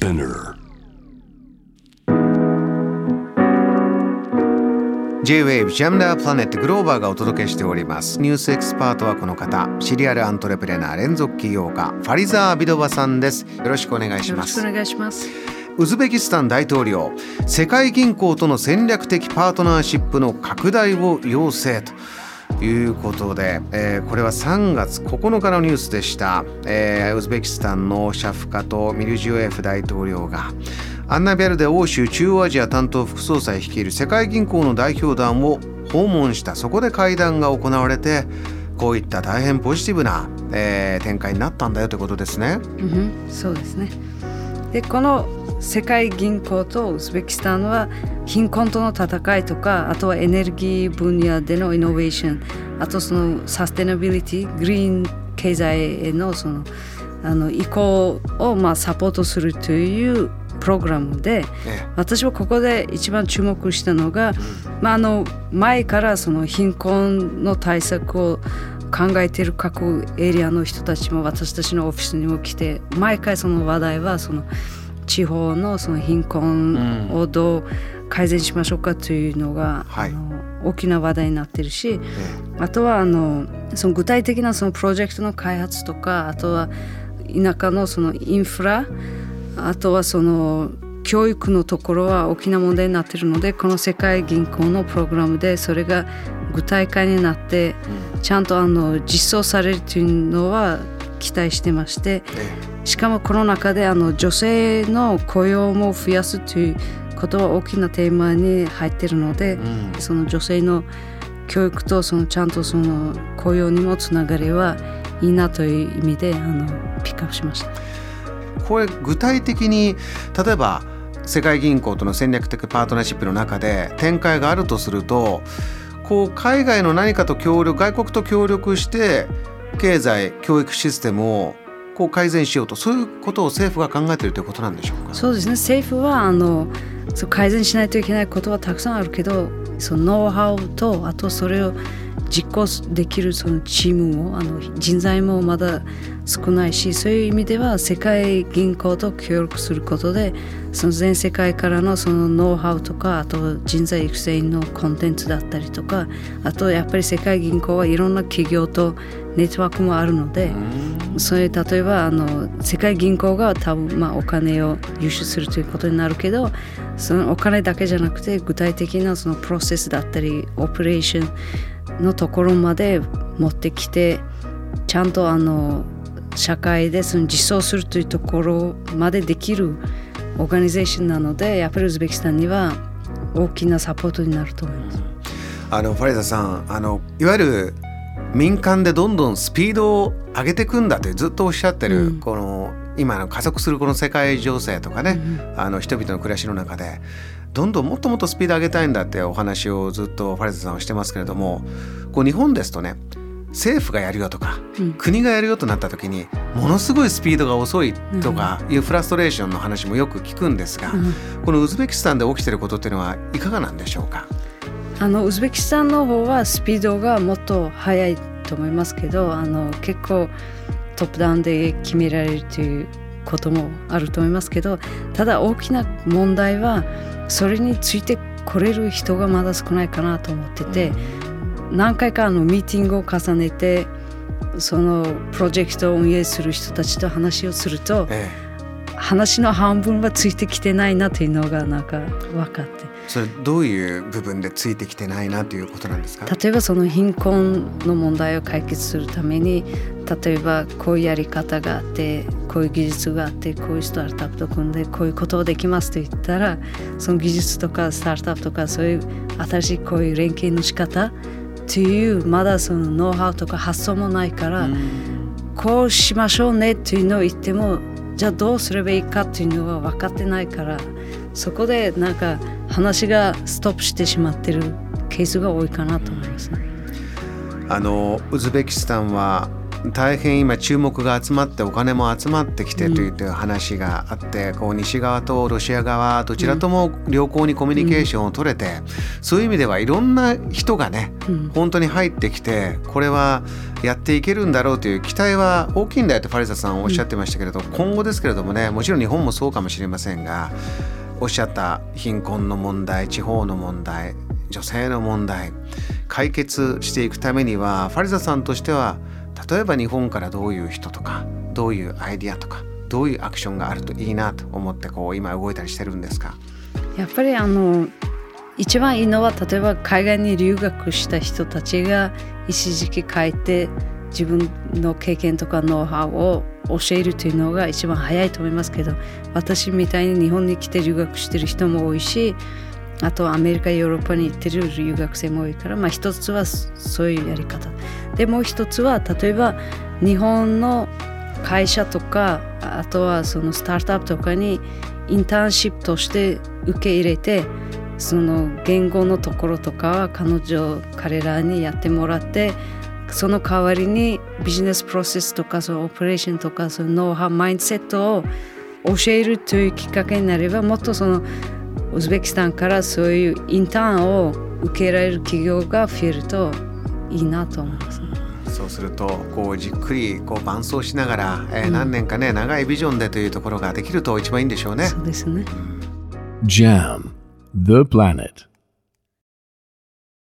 Spinner. J-Wave ジャムダープラネットグローバーがお届けしております。ニュースエキスパートはこの方。シリアルアントレプレナー連続起業家ファリザー・ビドバさんです。よろしくお願いします。よろしくお願いします。ウズベキスタン大統領。世界銀行との戦略的パートナーシップの拡大を要請ということで、えーこれは3月9日のニュースでした、えーウズベキスタンのシャフカト・ミルジオエフ大統領がアンナベルデ欧州中央アジア担当副総裁率いる世界銀行の代表団を訪問したそこで会談が行われてこういった大変ポジティブな、えー展開になったんだよということですね。うん、そうですね。で、この世界銀行とウズベキスタンは貧困との戦いとか、あとはエネルギー分野でのイノベーション、あとそのサステナビリティ、グリーン経済へのそのあの移行をまあサポートするというプログラムで、え私はここで一番注目したのが、まあ、あの前からその貧困の対策を考えている各エリアの人たちも私たちのオフィスにも来て毎回その話題はその地方のその貧困をどう改善しましょうかというのが、はい。あの大きな話題になってるし、えあとはあのその具体的なそのプロジェクトの開発とかあとは田舎のそのインフラあとはその教育のところは大きな問題になっているのでこの世界銀行のプログラムでそれが具体化になってちゃんとあの実装されるというのは期待してましてえしかもこの中であの女性の雇用も増やすということは大きなテーマに入っているので、うんその女性の教育とそのちゃんとその雇用にもつながればいいなという意味であのピックアップしました。これ具体的に例えば世界銀行との戦略的パートナーシップの中で展開があるとするとこう海外の何かと協力外国と協力して経済教育システムをこう改善しようとそういうことを政府が考えているということなんでしょうか？そうですね。政府はあのそう改善しないといけないことはたくさんあるけどそのノウハウとあとそれを実行できるそのチームもあの人材もまだ少ないしそういう意味では世界銀行と協力することでその全世界からのそのノウハウとかあと人材育成のコンテンツだったりとかあとやっぱり世界銀行はいろんな企業とネットワークもあるので。そういう例えばあの世界銀行が多分、まあ、お金を融資するということになるけどそのお金だけじゃなくて具体的なそのプロセスだったりオペレーションのところまで持ってきてちゃんとあの社会でその実装するというところまでできるオーガニゼーションなのでやっぱりウズベキスタンには大きなサポートになると思います。あのファリザさんあのいわゆる民間でどんどんスピードを上げていくんだってずっとおっしゃってる、うん。この今の加速するこの世界情勢とかね、あの人々の暮らしの中でどんどんもっともっとスピード上げたいんだってお話をずっとファリザさんはしてますけれどもこう日本ですとね政府がやるよとか、うん。国がやるよとなった時にものすごいスピードが遅いとかいうフラストレーションの話もよく聞くんですが、うん。このウズベキスタンで起きてることっていうのはいかがなんでしょうか？あのウズベキスタンの方はスピードがもっと速いと思いますけどあの結構トップダウンで決められるということもあると思いますけどただ大きな問題はそれについてこれる人がまだ少ないかなと思ってて、何回かあのミーティングを重ねてそのプロジェクトを運営する人たちと話をするとえ話の半分はついてきてないなというのがなんか分かって。え、それどういう部分でついてきてないなということなんですか？例えばその貧困の問題を解決するために例えばこういうやり方があってこういう技術があってこういうスタートアップと組んでこういうことをできますと言ったらその技術とかスタートアップとかそういう新しいこういう連携の仕方っていうまだそのノウハウとか発想もないから、こうしましょうねっていうのを言ってもじゃあどうすればいいかっていうのは分かってないからそこでなんか話がストップしてしまってるケースが多いかなと思いますね。あのウズベキスタンは大変今注目が集まってお金も集まってきてという話があって、こう西側とロシア側どちらとも良好にコミュニケーションを取れて、そういう意味ではいろんな人がね、うん。本当に入ってきてこれはやっていけるんだろうという期待は大きいんだよとファリザさんおっしゃってましたけれど、今後ですけれどもねもちろん日本もそうかもしれませんがおっしゃった貧困の問題地方の問題女性の問題解決していくためにはファリザさんとしては例えば日本からどういう人とかどういうアイディアとかどういうアクションがあるといいなと思ってこう今動いたりしてるんですか？やっぱりあの一番いいのは例えば海外に留学した人たちが一時期書いて自分の経験とかノウハウを教えるというのが一番早いと思いますけど私みたいに日本に来て留学してる人も多いしあとアメリカヨーロッパに行ってる留学生も多いから、まあ、一つはそういうやり方。でもう一つは例えば日本の会社とかあとはそのスタートアップとかにインターンシップとして受け入れてその言語のところとかは彼女彼らにやってもらってその代わりにビジネスプロセスとかそのオペレーションとかそのノウハウマインドセットを教えるというきっかけになればもっとそのウズベキスタンからそういうインターンを受けられる企業が増えるといいなと思います、ね。そうするとこうじっくりこう伴走しながら、えーうん何年かね長いビジョンでというところができると一番いいんでしょうね。そうですね。Jam, the planet.